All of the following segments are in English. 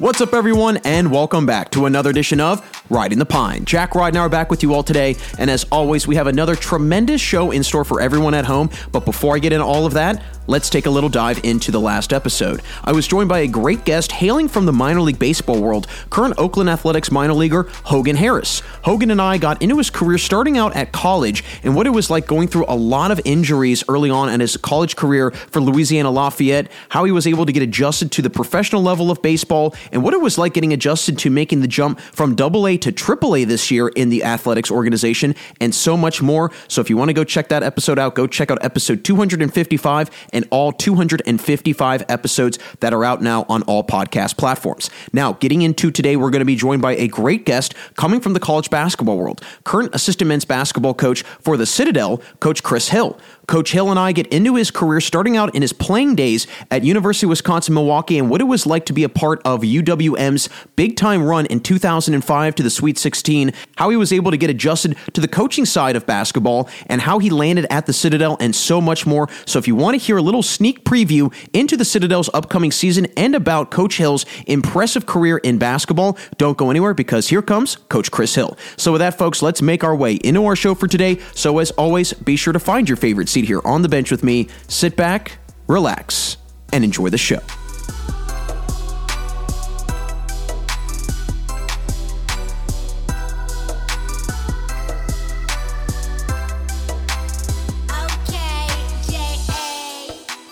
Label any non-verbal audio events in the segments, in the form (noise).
What's up, everyone, and welcome back to another edition of Riding the Pine. Jack I are back with you all today, and as always, we have another tremendous show in store for everyone at home. But before I get into all of that, let's take a little dive into the last episode. I was joined by a great guest hailing from the minor league baseball world, current Oakland Athletics minor leaguer Hogan Harris. Hogan and I got into his career starting out at college and what it was like going through a lot of injuries early on in his college career for Louisiana Lafayette, how he was able to get adjusted to the professional level of baseball, and what it was like getting adjusted to making the jump from double A to triple A this year in the athletics organization, and so much more. So if you want to go check that episode out, go check out episode 255 and all 255 episodes that are out now on all podcast platforms. Now, getting into today, we're going to be joined by a great guest coming from the college basketball world, current assistant men's basketball coach for the Citadel, Coach Chris Hill. Coach Hill and I get into his career starting out in his playing days at University of Wisconsin Milwaukee and what it was like to be a part of UWM's big time run in 2005 to the Sweet 16, how he was able to get adjusted to the coaching side of basketball, and how he landed at the Citadel, and so much more. So if you want to hear a little sneak preview into the Citadel's upcoming season and about Coach Hill's impressive career in basketball, don't go anywhere because here comes Coach Chris Hill. So with that, folks, let's make our way into our show for today. So as always, be sure to find your favorite seat here on the bench with me. Sit back, relax, and enjoy the show.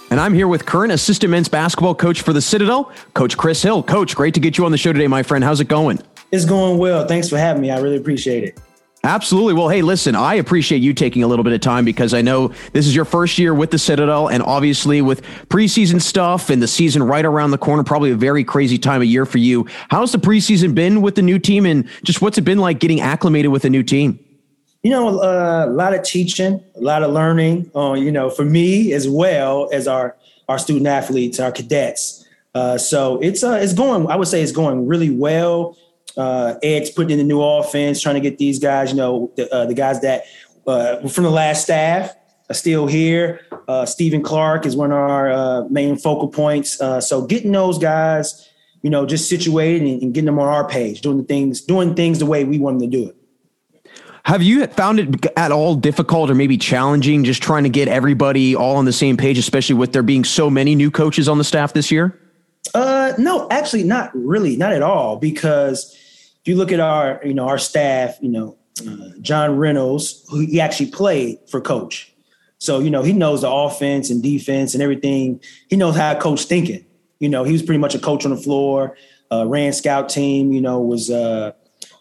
And I'm here with current assistant men's basketball coach for the Citadel, Coach Chris Hill. Coach, great to get you on the show today, my friend. How's it going? It's going well. Thanks for having me. I really appreciate it. Absolutely. Well, hey, listen, I appreciate you taking a little bit of time because I know this is your first year with the Citadel, and obviously with preseason stuff and the season right around the corner, probably a very crazy time of year for you. How's the preseason been with the new team, and just what's it been like getting acclimated with a new team? You know, uh, a lot of teaching, a lot of learning. Uh, you know, for me as well as our our student athletes, our cadets. Uh, so it's uh, it's going. I would say it's going really well. Uh, Ed's putting in the new offense, trying to get these guys, you know, the, uh, the guys that uh, from the last staff are still here. Uh, Stephen Clark is one of our uh, main focal points. Uh, so getting those guys, you know, just situated and, and, getting them on our page, doing the things, doing things the way we want them to do it. Have you found it at all difficult or maybe challenging just trying to get everybody all on the same page, especially with there being so many new coaches on the staff this year? Uh, no, actually, not really, not at all, because if you look at our, you know, our staff, you know, uh, John Reynolds, who he actually played for coach. So, you know, he knows the offense and defense and everything. He knows how coach thinking. You know, he was pretty much a coach on the floor, uh, ran scout team, you know, was uh,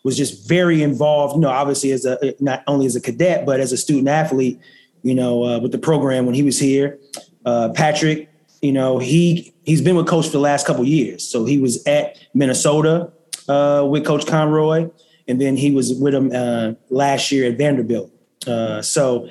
was just very involved, you know, obviously as a not only as a cadet, but as a student athlete, you know, uh, with the program when he was here. Uh, Patrick, you know, he he's been with coach for the last couple years. So he was at Minnesota uh, with Coach Conroy, and then he was with him uh, last year at Vanderbilt. Uh, so,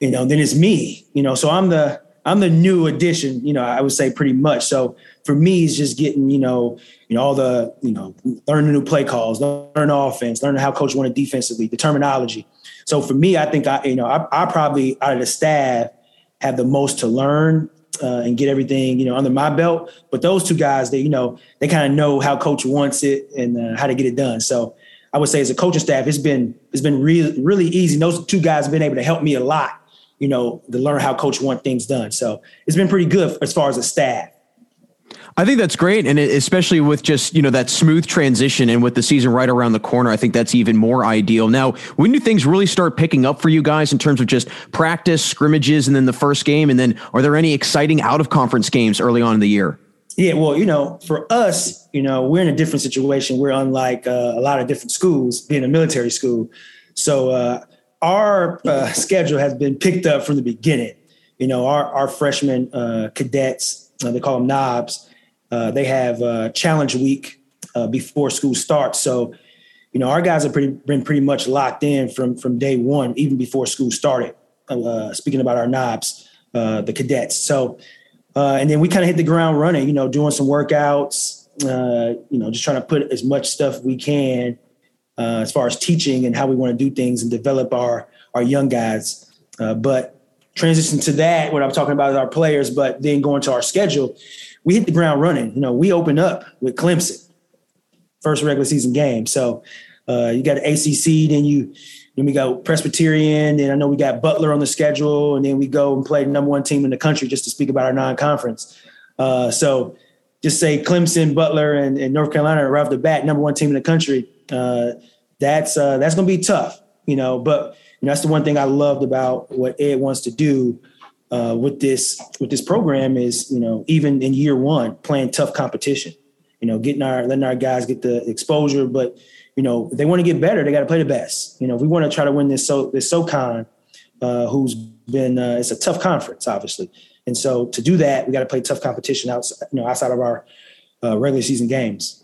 you know, then it's me. You know, so I'm the I'm the new addition. You know, I would say pretty much. So for me, it's just getting you know, you know, all the you know, learning new play calls, learning offense, learning how coach wanted defensively, the terminology. So for me, I think I you know I, I probably out of the staff have the most to learn uh, and get everything you know under my belt. But those two guys, they you know they kind of know how coach wants it and uh, how to get it done. So I would say as a coaching staff, it's been it's been really really easy. And those two guys have been able to help me a lot, you know, to learn how coach want things done. So it's been pretty good as far as a staff. I think that's great, and especially with just you know that smooth transition, and with the season right around the corner, I think that's even more ideal. Now, when do things really start picking up for you guys in terms of just practice, scrimmages, and then the first game? And then, are there any exciting out of conference games early on in the year? Yeah, well, you know, for us, you know, we're in a different situation. We're unlike uh, a lot of different schools, being a military school. So uh, our uh, schedule has been picked up from the beginning. You know, our our freshman uh, cadets, uh, they call them knobs uh, they have uh, challenge week uh, before school starts. So, you know, our guys have pretty, been pretty much locked in from from day one, even before school started. Uh, speaking about our knobs, uh, the cadets. So, and then we kind of hit the ground running. You know, doing some workouts. you know, just trying to put as much stuff we can as far as teaching and how we want to do things and develop our our young guys. but transition to that, what I'm talking about is our players, but then going to our schedule we hit the ground running. You know, we opened up with Clemson. first regular season game. So uh, you got ACC, then you then we got Presbyterian, and I know we got Butler on the schedule, and then we go and play the number one team in the country just to speak about our non-conference. Uh, so just say Clemson, Butler, and, and, North Carolina right off the bat, number one team in the country. Uh, that's uh, that's going to be tough, you know. But you know, that's the one thing I loved about what Ed wants to do uh, with this with this program is you know even in year one playing tough competition, you know, getting our letting our guys get the exposure, but you know they want to get better, they got to play the best. You know, if we want to try to win this so this SoCon, uh, who's been uh, it's a tough conference, obviously, and so to do that, we got to play tough competition outside you know outside of our uh, regular season games.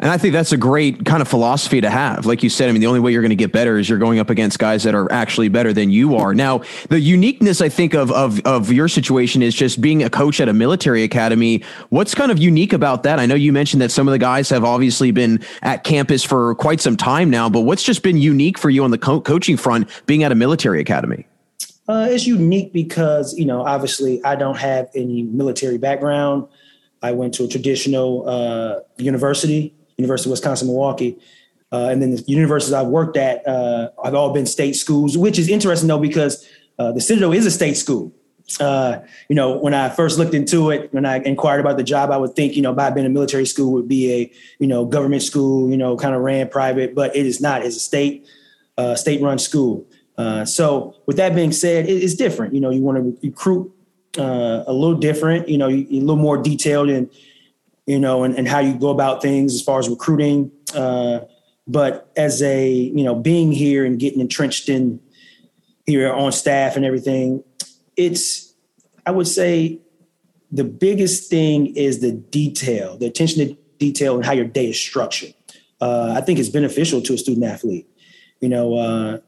And I think that's a great kind of philosophy to have. Like you said, I mean, the only way you're going to get better is you're going up against guys that are actually better than you are. Now, the uniqueness I think of of of your situation is just being a coach at a military academy. What's kind of unique about that? I know you mentioned that some of the guys have obviously been at campus for quite some time now, but what's just been unique for you on the co- coaching front being at a military academy? Uh, it's unique because you know, obviously, I don't have any military background. I went to a traditional uh, university University of Wisconsin Milwaukee. Uh, and then the universities I've worked at uh, have all been state schools, which is interesting though because uh, the Citadel is a state school. Uh, you know, when I first looked into it, when I inquired about the job, I would think, you know, by being a military school would be a, you know, government school, you know, kind of ran private, but it is not. It's a state, uh, state-run school. Uh, so, with that being said, it, it's different. You know, you want to recruit a little different. You know, a little more detailed in you know, and, and how you go about things as far as recruiting. Uh, but as a, you know, being here and getting entrenched in here on staff and everything, it's, I would say the biggest thing is the detail, the attention to detail and how your day is structured. Uh, I think it's beneficial to a student athlete. You know, uh,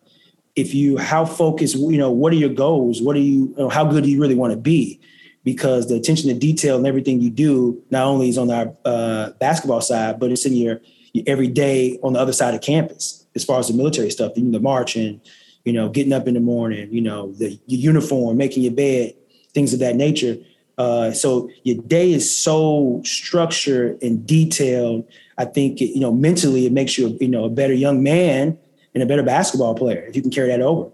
if you, how focused, you know, what are your goals? What are you, you know, how good do you really want to be? Because the attention to detail and everything you do not only is on our uh, basketball side, but it's in your, your, every day on the other side of campus. As far as the military stuff, the, the marching, you know, getting up in the morning, you know, the uniform, making your bed, things of that nature. Uh, so your day is so structured and detailed. I think it, you know mentally it makes you you know a better young man and a better basketball player if you can carry that over.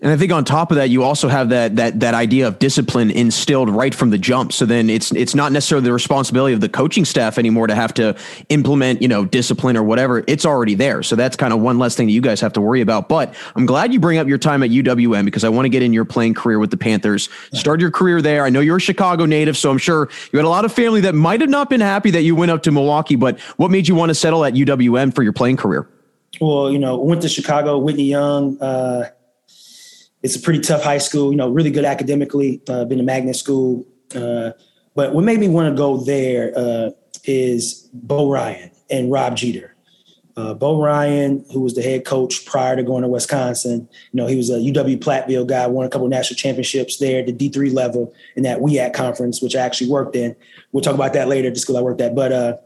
And I think on top of that, you also have that that that idea of discipline instilled right from the jump. So then it's it's not necessarily the responsibility of the coaching staff anymore to have to implement, you know, discipline or whatever. It's already there. So that's kind of one less thing that you guys have to worry about. But I'm glad you bring up your time at UWM because I want to get in your playing career with the Panthers. Start your career there. I know you're a Chicago native, so I'm sure you had a lot of family that might have not been happy that you went up to Milwaukee. But what made you want to settle at UWM for your playing career? Well, you know, went to Chicago, Whitney Young. Uh, it's a pretty tough high school, you know, really good academically, uh, been a magnet school. Uh, but what made me want to go there uh, is Bo Ryan and Rob Jeter. Uh, Bo Ryan, who was the head coach prior to going to Wisconsin, you know, he was a UW Platteville guy, won a couple national championships there at the D3 level in that WIAC conference, which I actually worked in. We'll talk about that later just because I worked that. But, uh,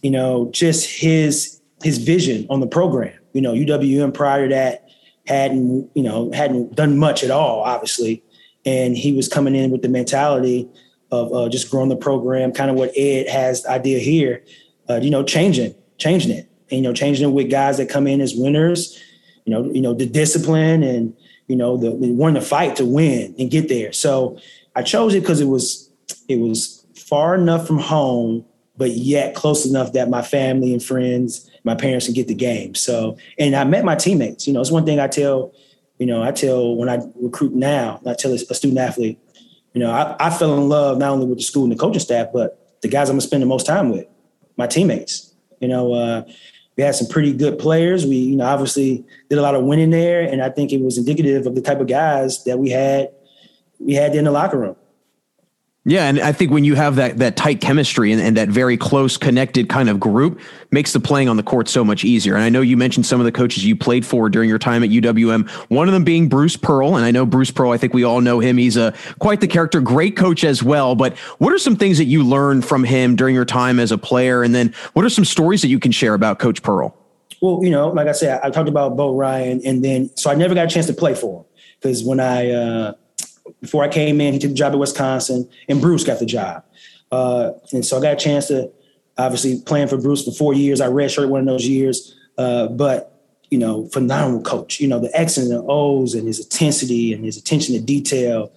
you know, just his his vision on the program. You know, UWM prior to that, hadn't you know hadn't done much at all, obviously, and he was coming in with the mentality of uh, just growing the program, kind of what Ed has idea here, uh, you know, changing, changing it, and, you know, changing it with guys that come in as winners, you know, you know, the discipline and you know the, the wanting to fight to win and get there. So I chose it because it was it was far enough from home, but yet close enough that my family and friends my parents can get the game. So, and I met my teammates. You know, it's one thing I tell, you know, I tell when I recruit now, I tell a student athlete, you know, I, I fell in love not only with the school and the coaching staff, but the guys I'm gonna spend the most time with, my teammates. You know, uh, we had some pretty good players. We, you know, obviously did a lot of winning there, and I think it was indicative of the type of guys that we had we had in the locker room. Yeah, and I think when you have that that tight chemistry and, and, that very close connected kind of group makes the playing on the court so much easier. And I know you mentioned some of the coaches you played for during your time at UWM. One of them being Bruce Pearl, and I know Bruce Pearl. I think we all know him. He's a quite the character, great coach as well. But what are some things that you learned from him during your time as a player? And then what are some stories that you can share about Coach Pearl? Well, you know, like I said, I talked about Bo Ryan, and then so I never got a chance to play for him because when I uh, before I came in, he took the job at Wisconsin, and Bruce got the job. Uh, and so I got a chance to obviously playing for Bruce for four years. I redshirted one of those years, uh, but you know, phenomenal coach. You know, the X and the O's and his intensity and his attention to detail.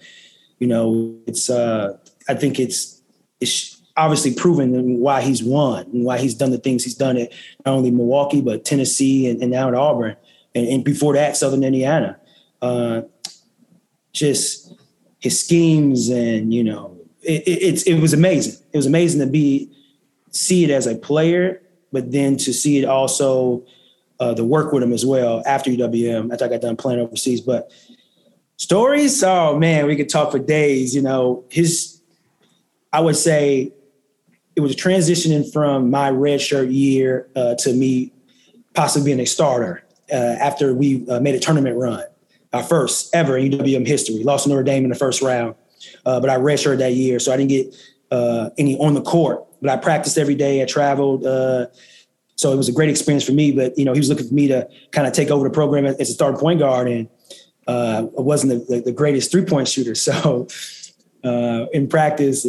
You know, it's uh, I think it's it's obviously proven why he's won and why he's done the things he's done at not only Milwaukee but Tennessee and, and now at Auburn and, and, before that Southern Indiana. Uh, just his schemes and you know it, it, it was amazing. It was amazing to be see it as a player, but then to see it also uh, the work with him as well after UWM, after I got done playing overseas. But stories, oh man, we could talk for days. You know, his, I would say it was transitioning from my red shirt year uh, to me possibly being a starter uh, after we uh, made a tournament run, our first ever in UWM history. Lost Notre Dame in the first round, uh, but I redshirted that year, so I didn't get uh, any on the court. But I practiced every day. I traveled so it was a great experience for me. But you know, he was looking for me to kind of take over the program as a starting point guard, and uh, I wasn't the, the, greatest three point shooter. (laughs) So uh, in practice,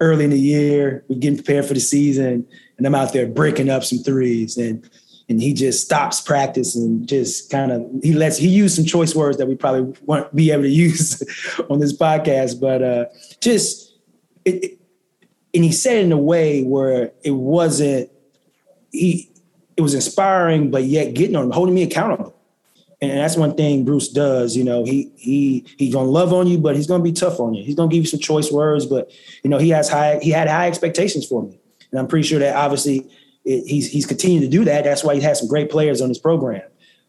early in the year, we're getting prepared for the season, and I'm out there breaking up some threes, and and he just stops practice and just kind of he lets he used some choice words that we probably won't be able to use (laughs) on this podcast, but uh, just it, it, and he said it in a way where it wasn't he it was inspiring, but yet getting on holding me accountable. And that's one thing Bruce does. You know, he he he's gonna love on you, but he's gonna be tough on you. He's gonna give you some choice words, but you know, he has high he had high expectations for me, and I'm pretty sure that obviously he's he's continuing to do that. That's why he has some great players on his program.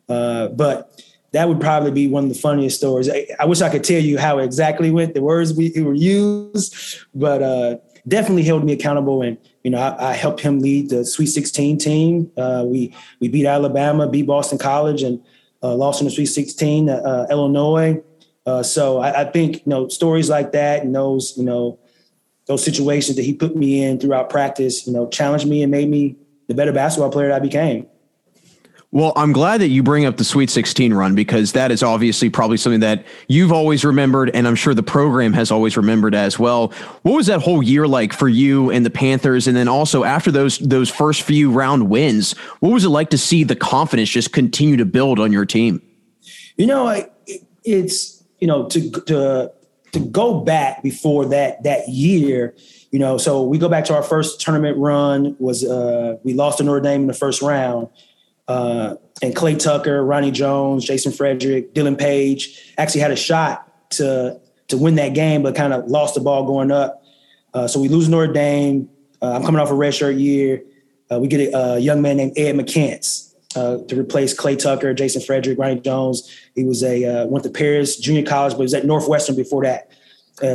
Uh, but that would probably be one of the funniest stories. I, I, wish I could tell you how exactly went, the words we were used, but uh, definitely held me accountable and you know, I, I, helped him lead the Sweet 16 team. Uh, we we beat Alabama, beat Boston College, and uh, lost in the Sweet 16, uh, Illinois. Uh, so I, I, think you know stories like that and those you know those situations that he put me in throughout practice, you know, challenged me and made me the better basketball player that I became. Well, I'm glad that you bring up the Sweet 16 run because that is obviously probably something that you've always remembered, and I'm sure the program has always remembered as well. What was that whole year like for you and the Panthers? And then also after those those first few round wins, what was it like to see the confidence just continue to build on your team? You know, I, it's you know to to to go back before that that year. You know, so we go back to our first tournament run was uh, we lost to Notre Dame in the first round uh, and Clay Tucker, Ronnie Jones, Jason Frederick, Dylan Page actually had a shot to to win that game, but kind of lost the ball going up. Uh, so we lose Notre Dame. Uh, I'm coming off a redshirt year. Uh, we get a, a, young man named Ed McCants uh, to replace Clay Tucker, Jason Frederick, Ronnie Jones. He was a uh, went to Paris Junior College, but he was at Northwestern before that.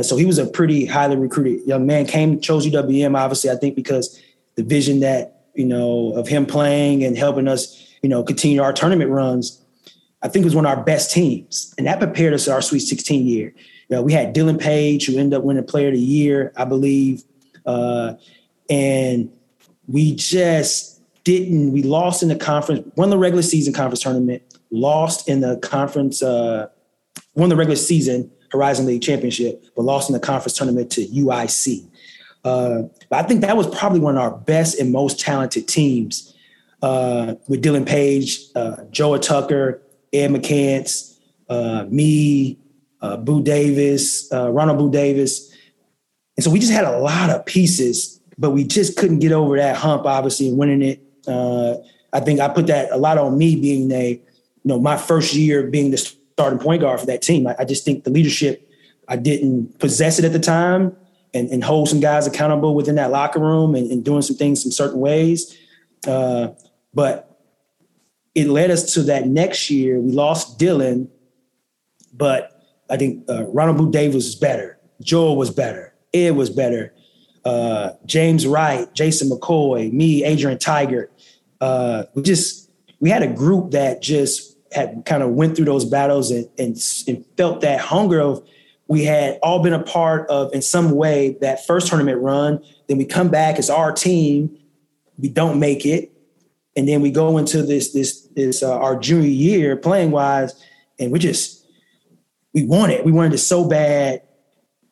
So he was a pretty highly recruited young man. Came chose UWM, obviously, I think because the vision that you know, of him playing and helping us, you know, continue our tournament runs, I think was one of our best teams. And that prepared us for our Sweet 16 year. You know, we had Dylan Page, who ended up winning Player of the Year, I believe. Uh, and we just didn't, we lost in the conference, won the regular season conference tournament, lost in the conference, uh, won the regular season Horizon League championship, but lost in the conference tournament to UIC. Uh, but I think that was probably one of our best and most talented teams uh, with Dylan Page, uh, Joah Tucker, Ed McCants, uh, me, uh, Boo Davis, uh, Ronald Boo Davis. And so we just had a lot of pieces, but we just couldn't get over that hump, obviously, and winning it. I think I put that a lot on me being a, you know, my first year being the starting point guard for that team. I, I just think the leadership, I didn't possess it at the time and, and hold some guys accountable within that locker room and, and doing some things some certain ways. Uh, but it led us to that next year. We lost Dylan, but I think uh, Ronald Boo Davis was better. Joah was better. Ed was better. Uh, James Wright, Jason McCoy, me, Adrian Tigert. Uh, we just we had a group that just had kind of went through those battles and, and, and felt that hunger of we had all been a part of in some way that first tournament run. Then we come back as our team. We don't make it, and then we go into this this this uh, our junior year playing wise, and we just we want it. We wanted it so bad,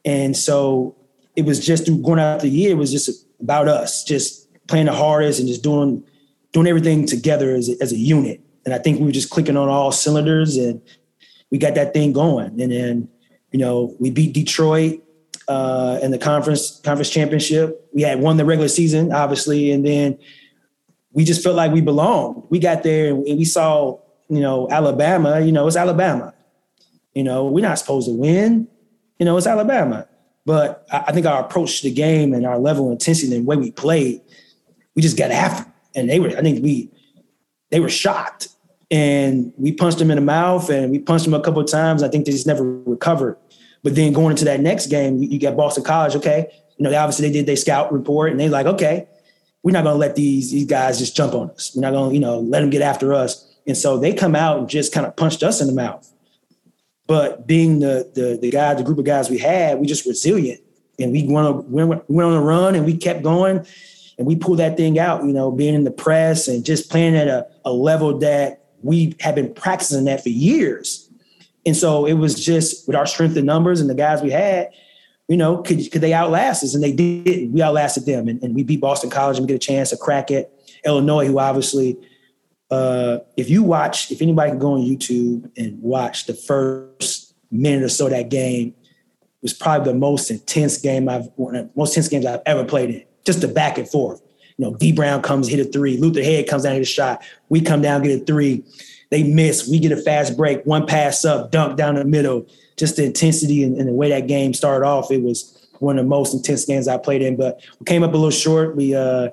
and so it was just through going out the year. It was just about us, just playing the hardest and just doing doing everything together as a, as a unit. And I think we were just clicking on all cylinders and we got that thing going. And then, you know, we beat Detroit uh, in the conference conference championship. We had won the regular season, obviously, and then we just felt like we belonged. We got there and we saw, you know, Alabama. You know, it's Alabama. You know, we're not supposed to win. You know, it's Alabama. But I think our approach to the game and our level of intensity and the way we played, we just got after. And they were, I think we, they were shocked. And we punched them in the mouth and we punched them a couple of times. I think they just never recovered. But then going into that next game, you, you get Boston College, okay. You know, they obviously they did their scout report and they like, okay, we're not going to let these these guys just jump on us. We're not going to, you know, let them get after us. And so they come out and just kind of punched us in the mouth. But being the the the guy, the group of guys we had, we just resilient, and we went on, went, went on a run, and we kept going, and we pulled that thing out. You know, being in the press and just playing at a, a level that we have been practicing that for years. And so it was just with our strength in numbers and the guys we had, you know, could, could they outlast us? And they did. We outlasted them, and, and we beat Boston College and we get a chance to crack it. Illinois, who obviously uh, if you watch, if anybody can go on YouTube and watch the first minute or so that game, was probably the most intense game I've most intense games I've ever played in. Just the back and forth. You know, Dee Brown comes hit a three, Luther Head comes down hit a shot. We come down get a three. They miss. We get a fast break. One pass up, dunk down the middle. Just the intensity and, and the way that game started off. It was one of the most intense games I played in. But we came up a little short. We uh,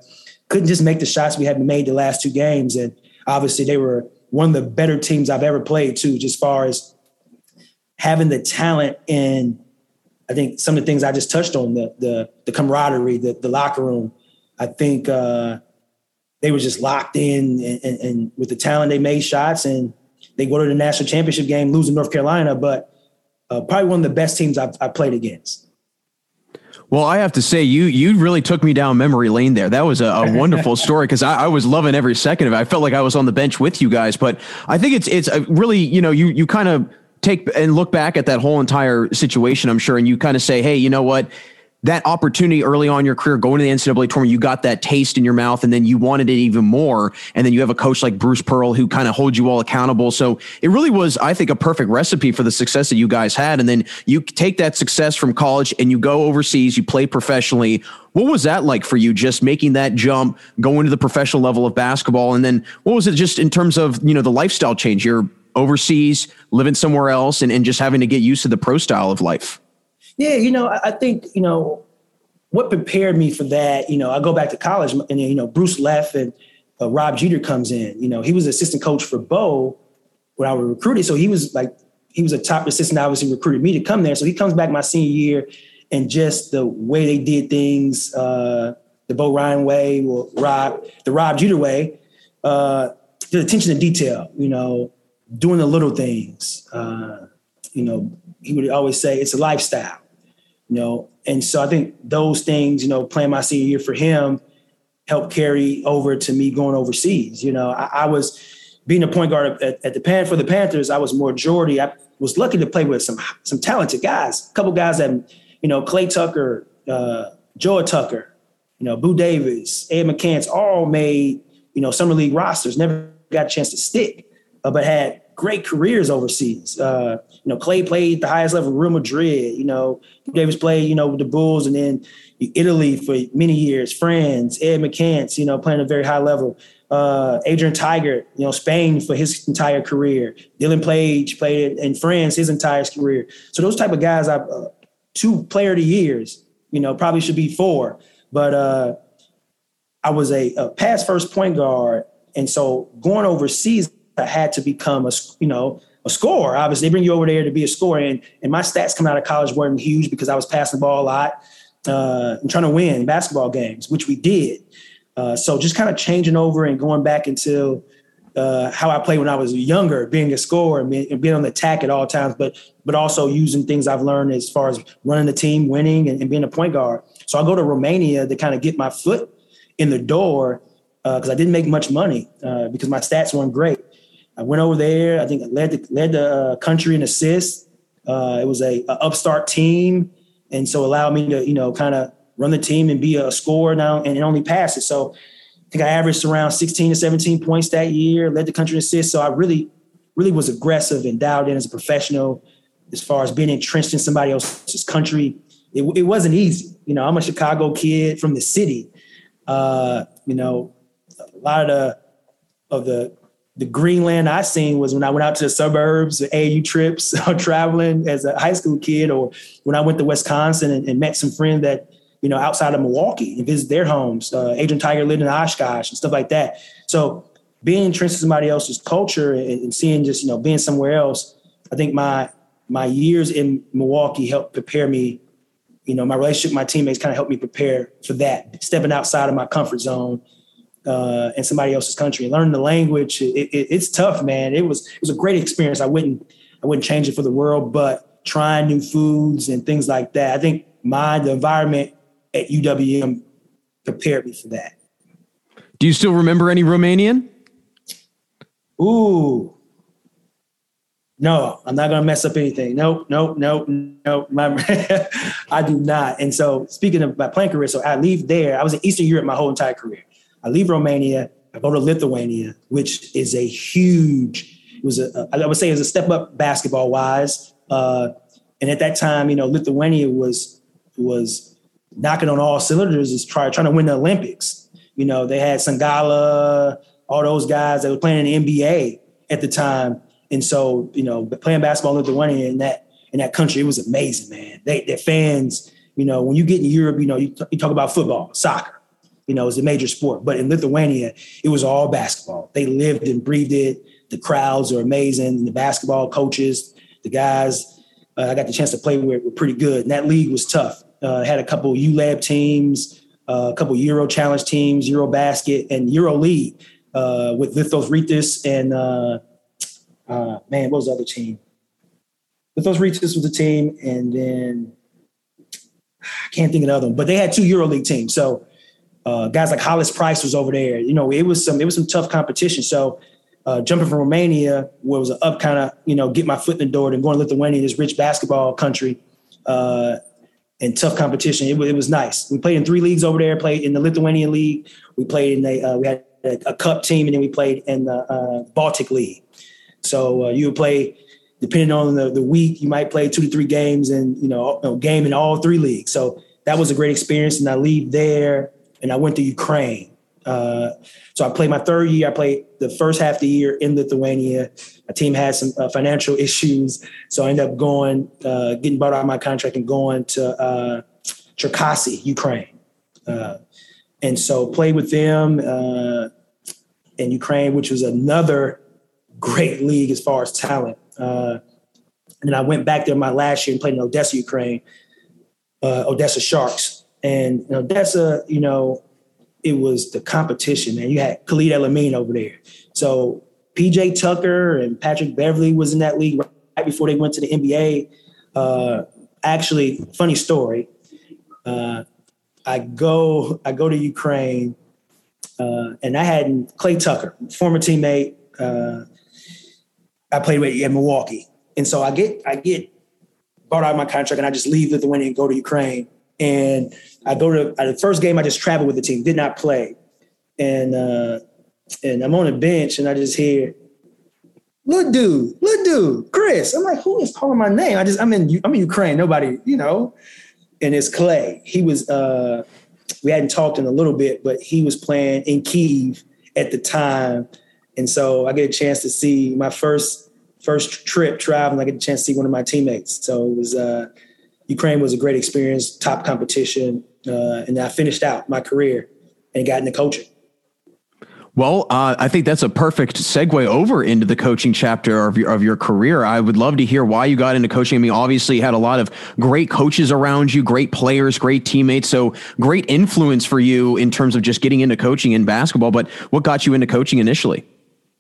couldn't just make the shots we had made the last two games, and obviously they were one of the better teams I've ever played too, just far as having the talent and I think some of the things I just touched on, the the, the camaraderie, the, the locker room, I think uh, they were just locked in and, and, and, with the talent they made shots and they go to the national championship game, losing North Carolina, but uh, probably one of the best teams I've, I've played against. Well, I have to say, you you really took me down memory lane there. That was a, a wonderful (laughs) story because I, I, was loving every second of it. I felt like I was on the bench with you guys. But I think it's it's really you know you you kind of take and look back at that whole entire situation. I'm sure, and you kind of say, hey, you know what? that opportunity early on your career going to the NCAA tournament, you got that taste in your mouth and then you wanted it even more. And then you have a coach like Bruce Pearl who kind of holds you all accountable. So it really was, I think, a perfect recipe for the success that you guys had. And then you take that success from college and you go overseas, you play professionally. What was that like for you, just making that jump, going to the professional level of basketball? And then what was it just in terms of, you know, the lifestyle change? You're overseas, living somewhere else, and, and just having to get used to the pro style of life. Yeah, you know, I think, you know, what prepared me for that, you know, I go back to college and, you know, Bruce left and uh, Rob Jeter comes in. You know, he was assistant coach for Bo when I was recruited. So he was like, he was a top assistant, obviously recruited me to come there. So he comes back my senior year and just the way they did things, uh, the Bo Ryan way or Rob, the Rob Jeter way, uh, the attention to detail, you know, doing the little things. Uh, you know, he would always say it's a lifestyle you know. And so I think those things, you know, playing my senior year for him helped carry over to me going overseas. You know, I, I was being a point guard at, at the Pan for the Panthers. I was majority. I was lucky to play with some some talented guys. A couple guys that, you know, Clay Tucker, uh, Joah Tucker, you know, Boo Davis, Ed McCants, all made you know summer league rosters. Never got a chance to stick, uh, but had great careers overseas. Uh, you know, Clay played the highest level, Real Madrid. You know, Davis played, you know, with the Bulls, and then Italy for many years. France, Ed McCants, you know, playing a very high level. Uh, Adrian Tigert, you know, Spain for his entire career. Dylan Page played in France his entire career. So those type of guys, I uh, two player of the years. You know, probably should be four, but uh, I was a, a pass first point guard, and so going overseas had to become a you know a scorer. Obviously, they bring you over there to be a scorer, and and my stats coming out of college weren't huge because I was passing the ball a lot uh, and trying to win basketball games, which we did. Uh, so just kind of changing over and going back into uh, how I played when I was younger, being a scorer and being, and being, on the attack at all times, but but also using things I've learned as far as running the team, winning, and, and being a point guard. So I go to Romania to kind of get my foot in the door because uh, I didn't make much money uh, because my stats weren't great. I went over there. I think I led the, led the uh, country in assists. Uh, it was a, a, upstart team, and so allowed me to you know kind of run the team and be a scorer now and only pass it. So I think I averaged around 16 to 17 points that year, led the country in assists. So I really, really was aggressive and dialed in as a professional as far as being entrenched in somebody else's country. It, it wasn't easy. You know, I'm a Chicago kid from the city. Uh, you know, a lot of the of the the Greenland I seen was when I went out to the suburbs, AU trips, (laughs) traveling as a high school kid, or when I went to Wisconsin and, and met some friends that you know, outside of Milwaukee and visit their homes. Uh, Adrian Tigert lived in Oshkosh and stuff like that. So being entrenched in somebody else's culture and, and, seeing just, you know, being somewhere else, I think my my years in Milwaukee helped prepare me, you know, my relationship with my teammates kind of helped me prepare for that, stepping outside of my comfort zone uh, in somebody else's country learning the language. It, it, it's tough, man. It was it was a great experience. I wouldn't I wouldn't change it for the world, but trying new foods and things like that. I think my the environment at UWM prepared me for that. Do you still remember any Romanian? Ooh. No, I'm not gonna mess up anything. Nope, nope, nope, nope. My, (laughs) I do not. And so, speaking of my playing career, so I leave there. I was in Eastern Europe my whole entire career. I leave Romania. I go to Lithuania, which is a huge. It was a. I would say it was a step up basketball wise. Uh, and at that time, you know, Lithuania was was knocking on all cylinders is try, trying to win the Olympics. You know, they had Songaila, all those guys that were playing in the NBA at the time. And so, you know, playing basketball in Lithuania in that in that country, it was amazing, man. They their fans, you know, when you get in Europe, you know, you, you talk about football, soccer, you know, it's a major sport. But in Lithuania, it was all basketball. They lived and breathed it. The crowds are amazing. The basketball coaches, the guys uh, I got the chance to play with were pretty good. And that league was tough. Uh, had a couple ULEB teams, uh, a couple Euro Challenge teams, Euro Basket, and Euro League uh, with Lietuvos Rytas and uh, uh, man, what was the other team? Lietuvos Rytas was the team, and then I can't think of another one. But they had two Euro League teams, so uh, guys like Hollis Price was over there. You know, it was some it was some tough competition. So. Uh, jumping from Romania, where it was an up kind of, you know, get my foot in the door, and going to Lithuania, this rich basketball country, uh, and tough competition. It, it, was nice. We played in three leagues over there. Played in the Lithuanian league. We played in a uh, we had a, cup team, and then we played in the uh, Baltic league. So uh, you would play depending on the, the week. You might play two to three games, and you know, game in all three leagues. So that was a great experience. And I leave there, and I went to Ukraine. Uh, so I played my third year. I played the first half of the year in Lithuania. My team had some uh, financial (laughs) issues, so I ended up going, uh, getting bought out of my contract and going to uh, Cherkasy, Ukraine. Uh, and so played with them uh, in Ukraine, which was another great league as far as talent. Uh, and then I went back there my last year and played in Odessa, Ukraine, Odessa Sharks. And in Odessa, you know, it was the competition, man. You had Khalid El-Amin over there. So PJ Tucker and Patrick Beverley was in that league right before they went to the NBA. Uh, actually, funny story. Uh, I go I go to Ukraine, uh, and I had Clay Tucker, former teammate. Uh, I played with in Milwaukee, and so I get I get bought out of my contract, and I just leave Lithuania and go to Ukraine. And I go to the first game. I just traveled with the team, did not play, and uh, and I'm on the bench and I just hear, little dude, little dude, Chris. I'm like, who is calling my name? I just, I'm in, I'm in Ukraine. Nobody, you know. And it's Clay. He was, uh, we hadn't talked in a little bit, but he was playing in Kiev at the time. And so I get a chance to see my first first trip traveling. I get a chance to see one of my teammates. So it was uh, Ukraine was a great experience, top competition, uh, and I finished out my career and got into coaching. Well, uh, I think that's a perfect segue over into the coaching chapter of your of your career. I would love to hear why you got into coaching. I mean, obviously, you had a lot of great coaches around you, great players, great teammates, so great influence for you in terms of just getting into coaching in basketball. But what got you into coaching initially?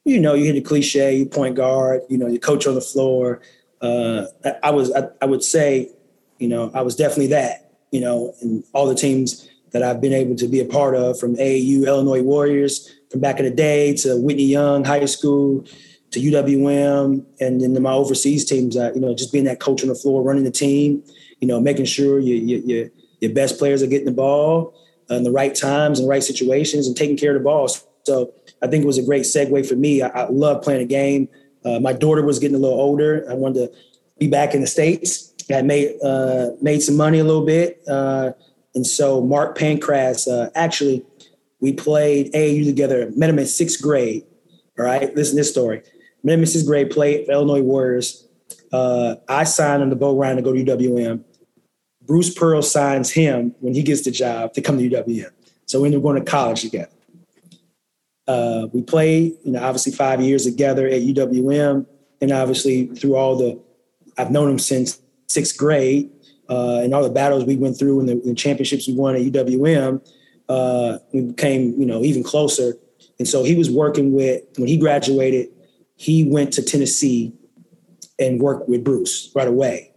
You know, you hit the cliche, you point guard, you know, you coach on the floor. Uh, I was, I, I would say, you know, I was definitely that. You know, and all the teams that I've been able to be a part of, from AAU, Illinois Warriors from back in the day to Whitney Young High School to UWM, and then my overseas teams. Uh, you know, just being that coach on the floor, running the team. You know, making sure you you you, your best players are getting the ball in the right times and right situations and taking care of the ball. So I think it was a great segue for me. I, I love playing a game. Uh, my daughter was getting a little older. I wanted to be back in the states. I made uh, made some money a little bit, uh, and so Mark Pancratz uh, actually we played AAU together. Met him in sixth grade. All right, listen to this story. Met him in sixth grade. Played Illinois Warriors. Uh, I signed on the boat round to go to UWM. Bruce Pearl signs him when he gets the job to come to UWM. So we ended up going to college together. Uh, we played, you know, obviously five years together at UWM, and obviously through all the, I've known him since sixth grade, uh, and all the battles we went through and the, the championships we won at UWM, uh, we became, you know, even closer. And so he was working with when he graduated, he went to Tennessee and worked with Bruce right away.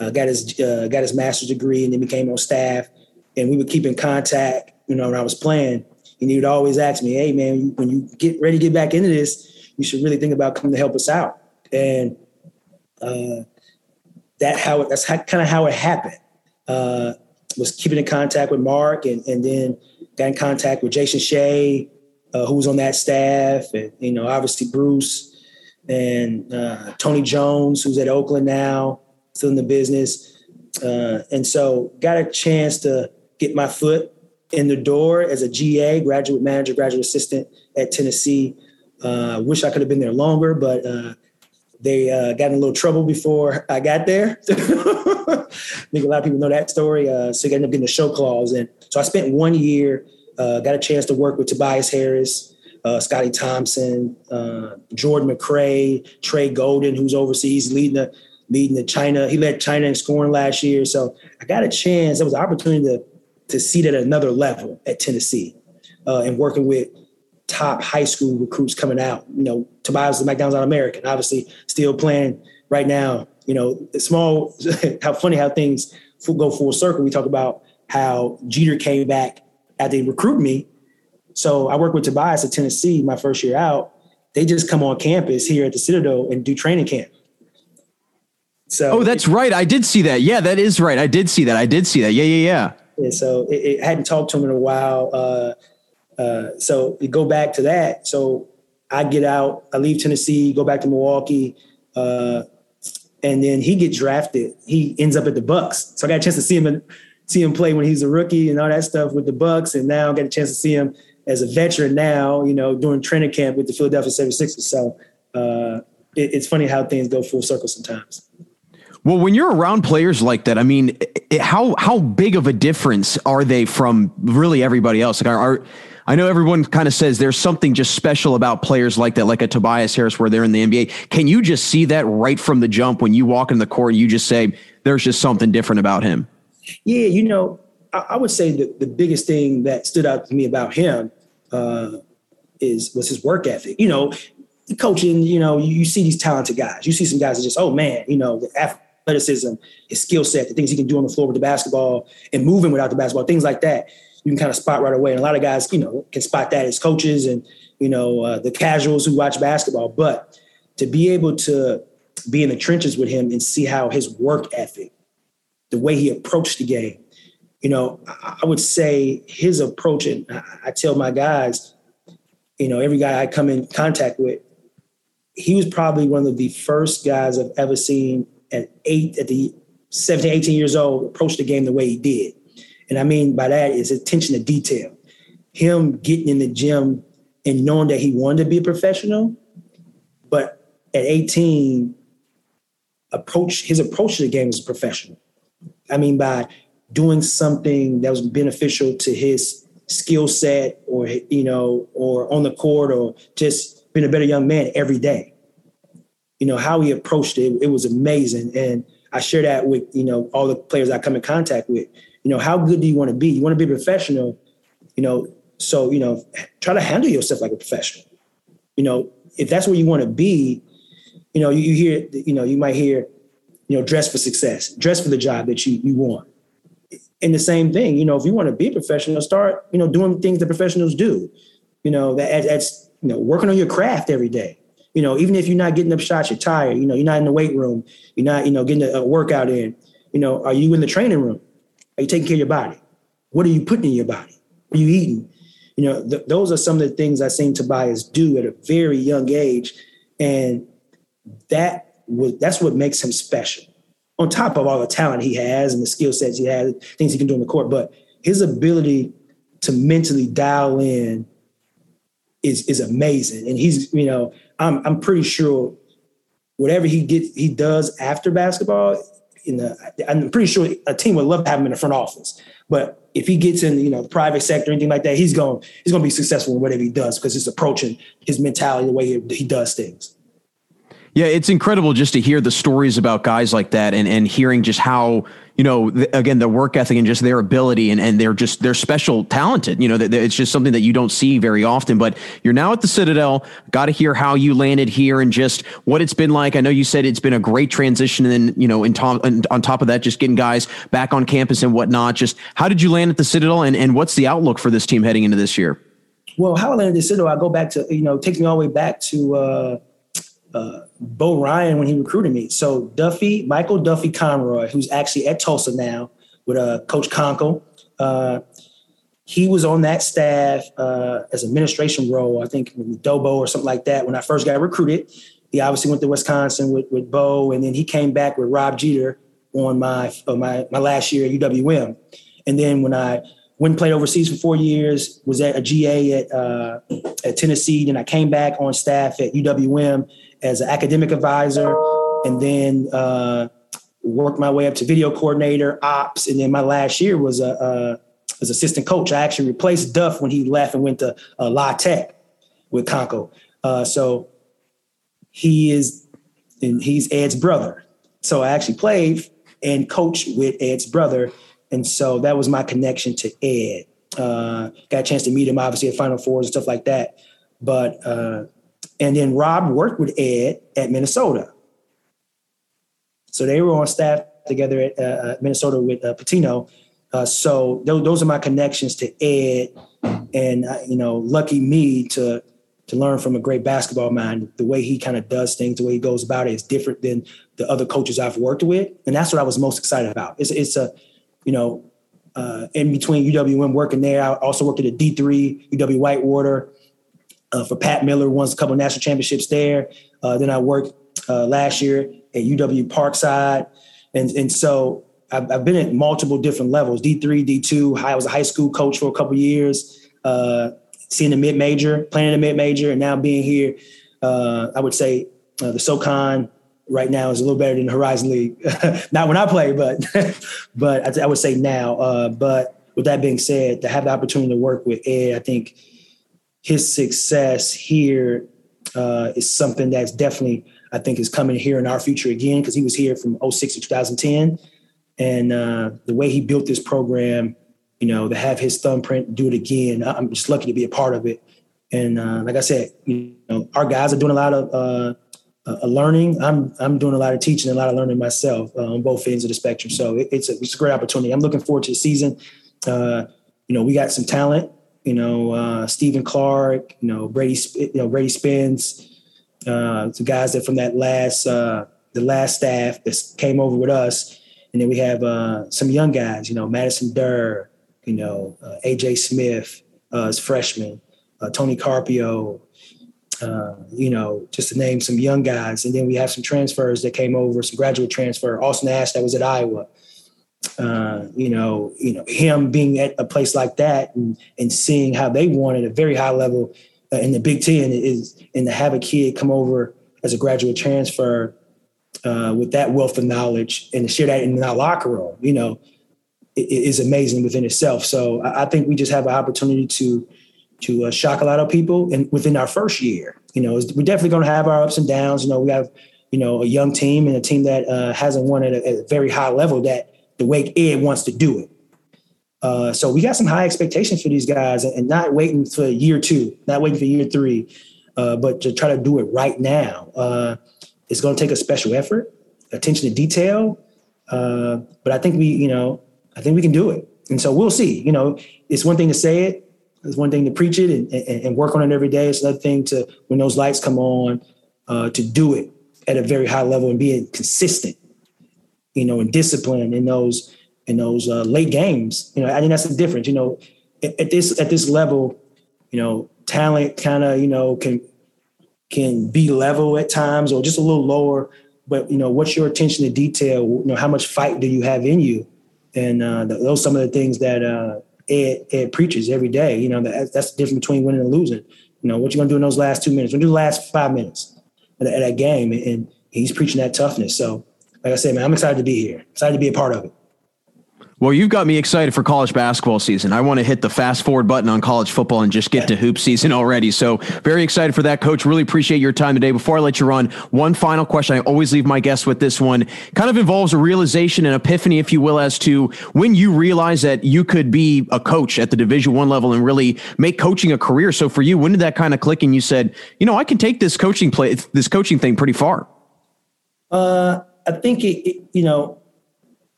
Uh, got his uh, got his master's degree and then became on staff. And we would keep in contact. You know, when I was playing, and he would always ask me, "Hey, man, when you get ready to get back into this, you should really think about coming to help us out." And uh, that how that's how, kind of how it happened. Uh, was keeping in contact with Mark, and and then got in contact with Jason Shay, uh, who was on that staff, and you know, obviously Bruce and uh, Tony Jones, who's at Oakland now, still in the business. Uh, and so got a chance to get my foot in the door as a GA, graduate manager, graduate assistant at Tennessee. Uh, wish I could have been there longer, but uh, they uh, got in a little trouble before I got there. (laughs) I think a lot of people know that story. Uh, so you ended up getting a show-cause. And so I spent one year, uh, got a chance to work with Tobias Harris, uh, Scotty Hopson, uh, Jordan McRae, Trae Golden, who's overseas leading the leading the China. He led China in scoring last year. So I got a chance. It was an opportunity to to see that at another level at Tennessee uh, and working with top high school recruits coming out. You know, Tobias the McDonald's All American, obviously still playing right now. You know, small. (laughs) how funny how things go full circle. We talk about how Jeter came back after they recruit me. So I worked with Tobias at Tennessee my first year out. They just come on campus here at the Citadel and do training camp. So oh, that's it, right. I did see that. Yeah, that is right. I did see that. I did see that. Yeah, yeah, yeah. And so it, it, I hadn't talked to him in a while. Uh, uh, so go back to that. So I get out, I leave Tennessee, go back to Milwaukee, uh, and then he gets drafted. He ends up at the Bucks. So I got a chance to see him see him play when he's a rookie and all that stuff with the Bucks, and now I get a chance to see him as a veteran now. You know, doing training camp with the Philadelphia 76ers. So uh, it, it's funny how things go full circle sometimes. Well, when you're around players like that, I mean, how how big of a difference are they from really everybody else? Like, are, are I know everyone kind of says there's something just special about players like that, like a Tobias Harris, where they're in the NBA. Can you just see that right from the jump when you walk in the court and you just say there's just something different about him? Yeah, you know, I, I would say that the biggest thing that stood out to me about him uh, is was his work ethic. You know, coaching. You know, you, you see these talented guys. You see some guys that just, oh man, you know, the athleticism, his skill set, the things he can do on the floor with the basketball and moving without the basketball, things like that. You can kind of spot right away. And a lot of guys, you know, can spot that as coaches and, you know, uh, the casuals who watch basketball. But to be able to be in the trenches with him and see how his work ethic, the way he approached the game, you know, I, would say his approach, and I, I tell my guys, you know, every guy I come in contact with, he was probably one of the first guys I've ever seen at eight, at the 17, 18 years old, approach the game the way he did. And I mean by that is attention to detail. Him getting in the gym and knowing that he wanted to be a professional, but at 18, approach his approach to the game was professional. I mean, by doing something that was beneficial to his skill set or you know, or on the court or just being a better young man every day you know, how he approached it, it was amazing. And I share that with, you know, all the players I come in contact with. You know, how good do you want to be? You want to be a professional, you know, so, you know, try to handle yourself like a professional. You know, if that's where you want to be, you know, you, you hear, you know, you might hear, you know, dress for success, dress for the job that you you want. And the same thing, you know, if you want to be a professional, start, you know, doing things that professionals do. You know, that that's, you know, working on your craft every day you know, even if you're not getting up shots, you're tired. You know, you're not in the weight room. You're not, you know, getting a, workout in. You know, are you in the training room? Are you taking care of your body? What are you putting in your body? Are you eating? You know, th- those are some of the things I seen Tobias do at a very young age, and that was that's what makes him special. On top of all the talent he has and the skill sets he has, things he can do on the court, but his ability to mentally dial in is is amazing. And he's, you know, I'm I'm pretty sure whatever he gets he does after basketball, in the I'm pretty sure a team would love to have him in the front office. But if he gets in, you know, the private sector, anything like that, he's going he's going to be successful in whatever he does because he's approaching his mentality, the way he, he does things. Yeah, it's incredible just to hear the stories about guys like that and, and hearing just how, you know, again, the work ethic and just their ability and, and they're just, they're special talented, you know, that it's just something that you don't see very often, but you're now at the Citadel, got to hear how you landed here and just what it's been like. I know you said it's been a great transition and, then, you know, in top, and on top of that, just getting guys back on campus and whatnot. Just how did you land at the Citadel and, and what's the outlook for this team heading into this year? Well, how I landed at the Citadel, I go back to, you know, me all the way back to, uh, uh, Bo Ryan when he recruited me. So Duffy, Michael Duffy Conroy, who's actually at Tulsa now with uh, Coach Konkol, uh, he was on that staff uh, as administration role, I think with Dobo or something like that when I first got recruited. He obviously went to Wisconsin with, with Bo, and then he came back with Rob Jeter on my uh, my my last year at UWM. And then when I went played overseas for four years, was at a GA at uh, at Tennessee, then I came back on staff at UWM as an academic advisor, and then uh, worked my way up to video coordinator, ops, and then my last year was a, a as assistant coach. I actually replaced Duff when he left and went to uh, La Tech with Konkol. Uh, so he is, and he's Ed's brother. So I actually played and coached with Ed's brother, and so that was my connection to Ed. Uh, got a chance to meet him, obviously at Final Fours and stuff like that. But uh, and then Rob worked with Ed at Minnesota. So they were on staff together at uh, uh Minnesota with uh, Pitino. Uh, so th- those are my connections to Ed, and uh, you know, lucky me to to learn from a great basketball mind. The way he kind of does things, the way he goes about it, is different than the other coaches I've worked with, and that's what I was most excited about. It's it's a, you know, uh, in between UWM working there, I also worked at a D three UW Whitewater uh, for Pat Miller, won a couple national championships there. Uh, then I worked uh, last year at UW Parkside, and and so I've, I've, been at multiple different levels: D three, D two. I was a high school coach for a couple years, uh, seeing the mid major, playing the mid major, and now being here. Uh, I would say uh, the SoCon right now is a little better than the Horizon League. (laughs) Not when I play, but (laughs) but I, I would say now. but with that being said, to have the opportunity to work with Ed, I think his success here uh, is something that's definitely I think is coming here in our future again because he was here from 06 to 2010, and uh, the way he built this program, you know, to have his thumbprint, do it again. I'm just lucky to be a part of it. And uh, like I said, you know, our guys are doing a lot of uh, uh, learning. I'm I'm doing a lot of teaching, and a lot of learning myself uh, on both ends of the spectrum. So it, it's a it's a great opportunity. I'm looking forward to the season. you know, we got some talent you know, uh, Stephen Clark, you know, Brady, you know, Brady Spence, uh, the guys that from that last, uh, the last staff that came over with us. And then we have uh, some young guys, you know, Madison Durr, you know, uh, AJ Smith uh, as freshman, uh, Tony Carpio, uh, you know, just to name some young guys. And then we have some transfers that came over, some graduate transfer. Austin Ash that was at Iowa uh, you know, you know, him being at a place like that and, and seeing how they won at a very high level uh, in the Big Ten is, and to have a kid come over as a graduate transfer uh, with that wealth of knowledge and to share that in our locker room, you know, it, it is amazing within itself. So I, I, think we just have an opportunity to to uh, shock a lot of people, and within our first year, you know, we're definitely going to have our ups and downs. You know, we have you know a young team and a team that uh, hasn't won at a, at a very high level that the way Ed wants to do it. Uh, so we got some high expectations for these guys and, not waiting for year two, not waiting for year three, uh, but to try to do it right now. Uh, it's going to take a special effort, attention to detail. Uh, but I think we, you know, I think we can do it. And so we'll see. You know, it's one thing to say it, it's one thing to preach it and, and, and work on it every day. It's another thing to, when those lights come on, uh, to do it at a very high level and being consistent you know, and discipline in those in those uh, late games. You know, I think that's the difference. You know, at, at this at this level, you know, talent kind of you know can can be level at times or just a little lower. But you know, what's your attention to detail? You know, how much fight do you have in you? And uh, those are some of the things that uh, Ed, Ed preaches every day. You know, that, that's the difference between winning and losing. You know, what you're gonna do in those last two minutes? What do the last five minutes of that, that game? And he's preaching that toughness. So, like I said, man, I'm excited to be here. Excited to be a part of it. Well, you've got me excited for college basketball season. I want to hit the fast forward button on college football and just get to hoop season already. So, very excited for that, coach. Really appreciate your time today. Before I let you run, one final question. I always leave my guests with this one. Kind of involves a realization, an epiphany, if you will, as to when you realize that you could be a coach at the Division One level and really make coaching a career. So, for you, when did that kind of click and you said, you know, I can take this coaching play, this coaching thing pretty far? Uh, I think it, it you know,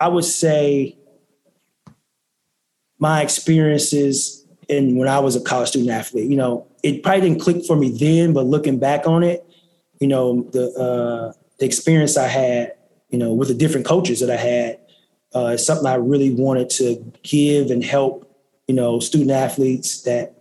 I would say my experiences and when I was a college student athlete. You know, it probably didn't click for me then, but looking back on it, you know, the uh, the experience I had, you know, with the different coaches that I had, uh, is something I really wanted to give and help, you know, student athletes that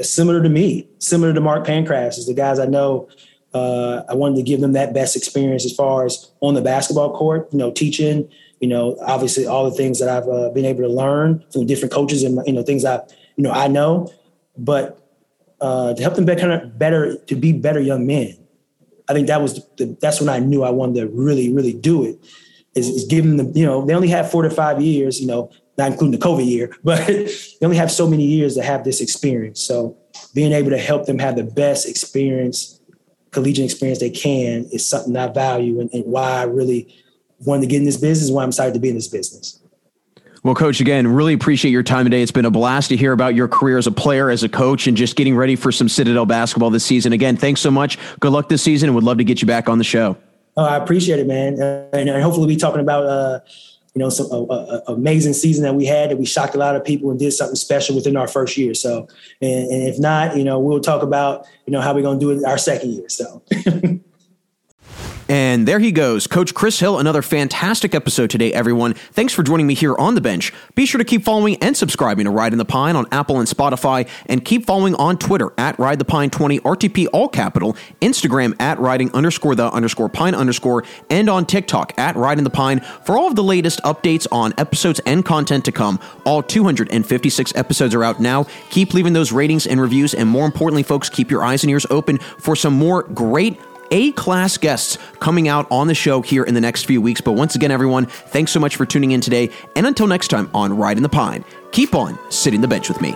are similar to me, similar to Mark Pancratz, is the guys I know. Uh, I wanted to give them that best experience as far as on the basketball court, you know, teaching, you know, obviously all the things that I've uh, been able to learn from different coaches and you know things I you know I know, but uh, to help them be kind of better to be better young men. I think that was the, that's when I knew I wanted to really really do it. Is, is giving them you know they only have four to five years you know not including the COVID year, (laughs) but they only have so many years to have this experience. So being able to help them have the best experience, collegiate experience they can is something I value and, and why I really wanted to get in this business, why I'm excited to be in this business. Well, coach, again, really appreciate your time today. It's been a blast to hear about your career as a player, as a coach, and just getting ready for some Citadel basketball this season. Again, thanks so much. Good luck this season, and would love to get you back on the show. Oh, I appreciate it, man, uh, and, and, hopefully we'll be talking about uh, you know some uh, uh, amazing season that we had that we shocked a lot of people and did something special within our first year. So, and, and if not, you know, we'll talk about you know how we're to do it our second year. So. (laughs) And there he goes, Coach Chris Hill. Another fantastic episode today, everyone. Thanks for joining me here on the bench. Be sure to keep following and subscribing to Riding the Pine on Apple and Spotify, and keep following on Twitter at Ride the Pine 20, RTP all capital, Instagram at riding underscore the underscore pine underscore, and on TikTok at Riding the Pine for all of the latest updates on episodes and content to come. All 256 episodes are out now. Keep leaving those ratings and reviews, and more importantly, folks, keep your eyes and ears open for some more great a class guests coming out on the show here in the next few weeks. But once again, everyone, thanks so much for tuning in today. And until next time on Riding the Pine, keep on sitting the bench with me.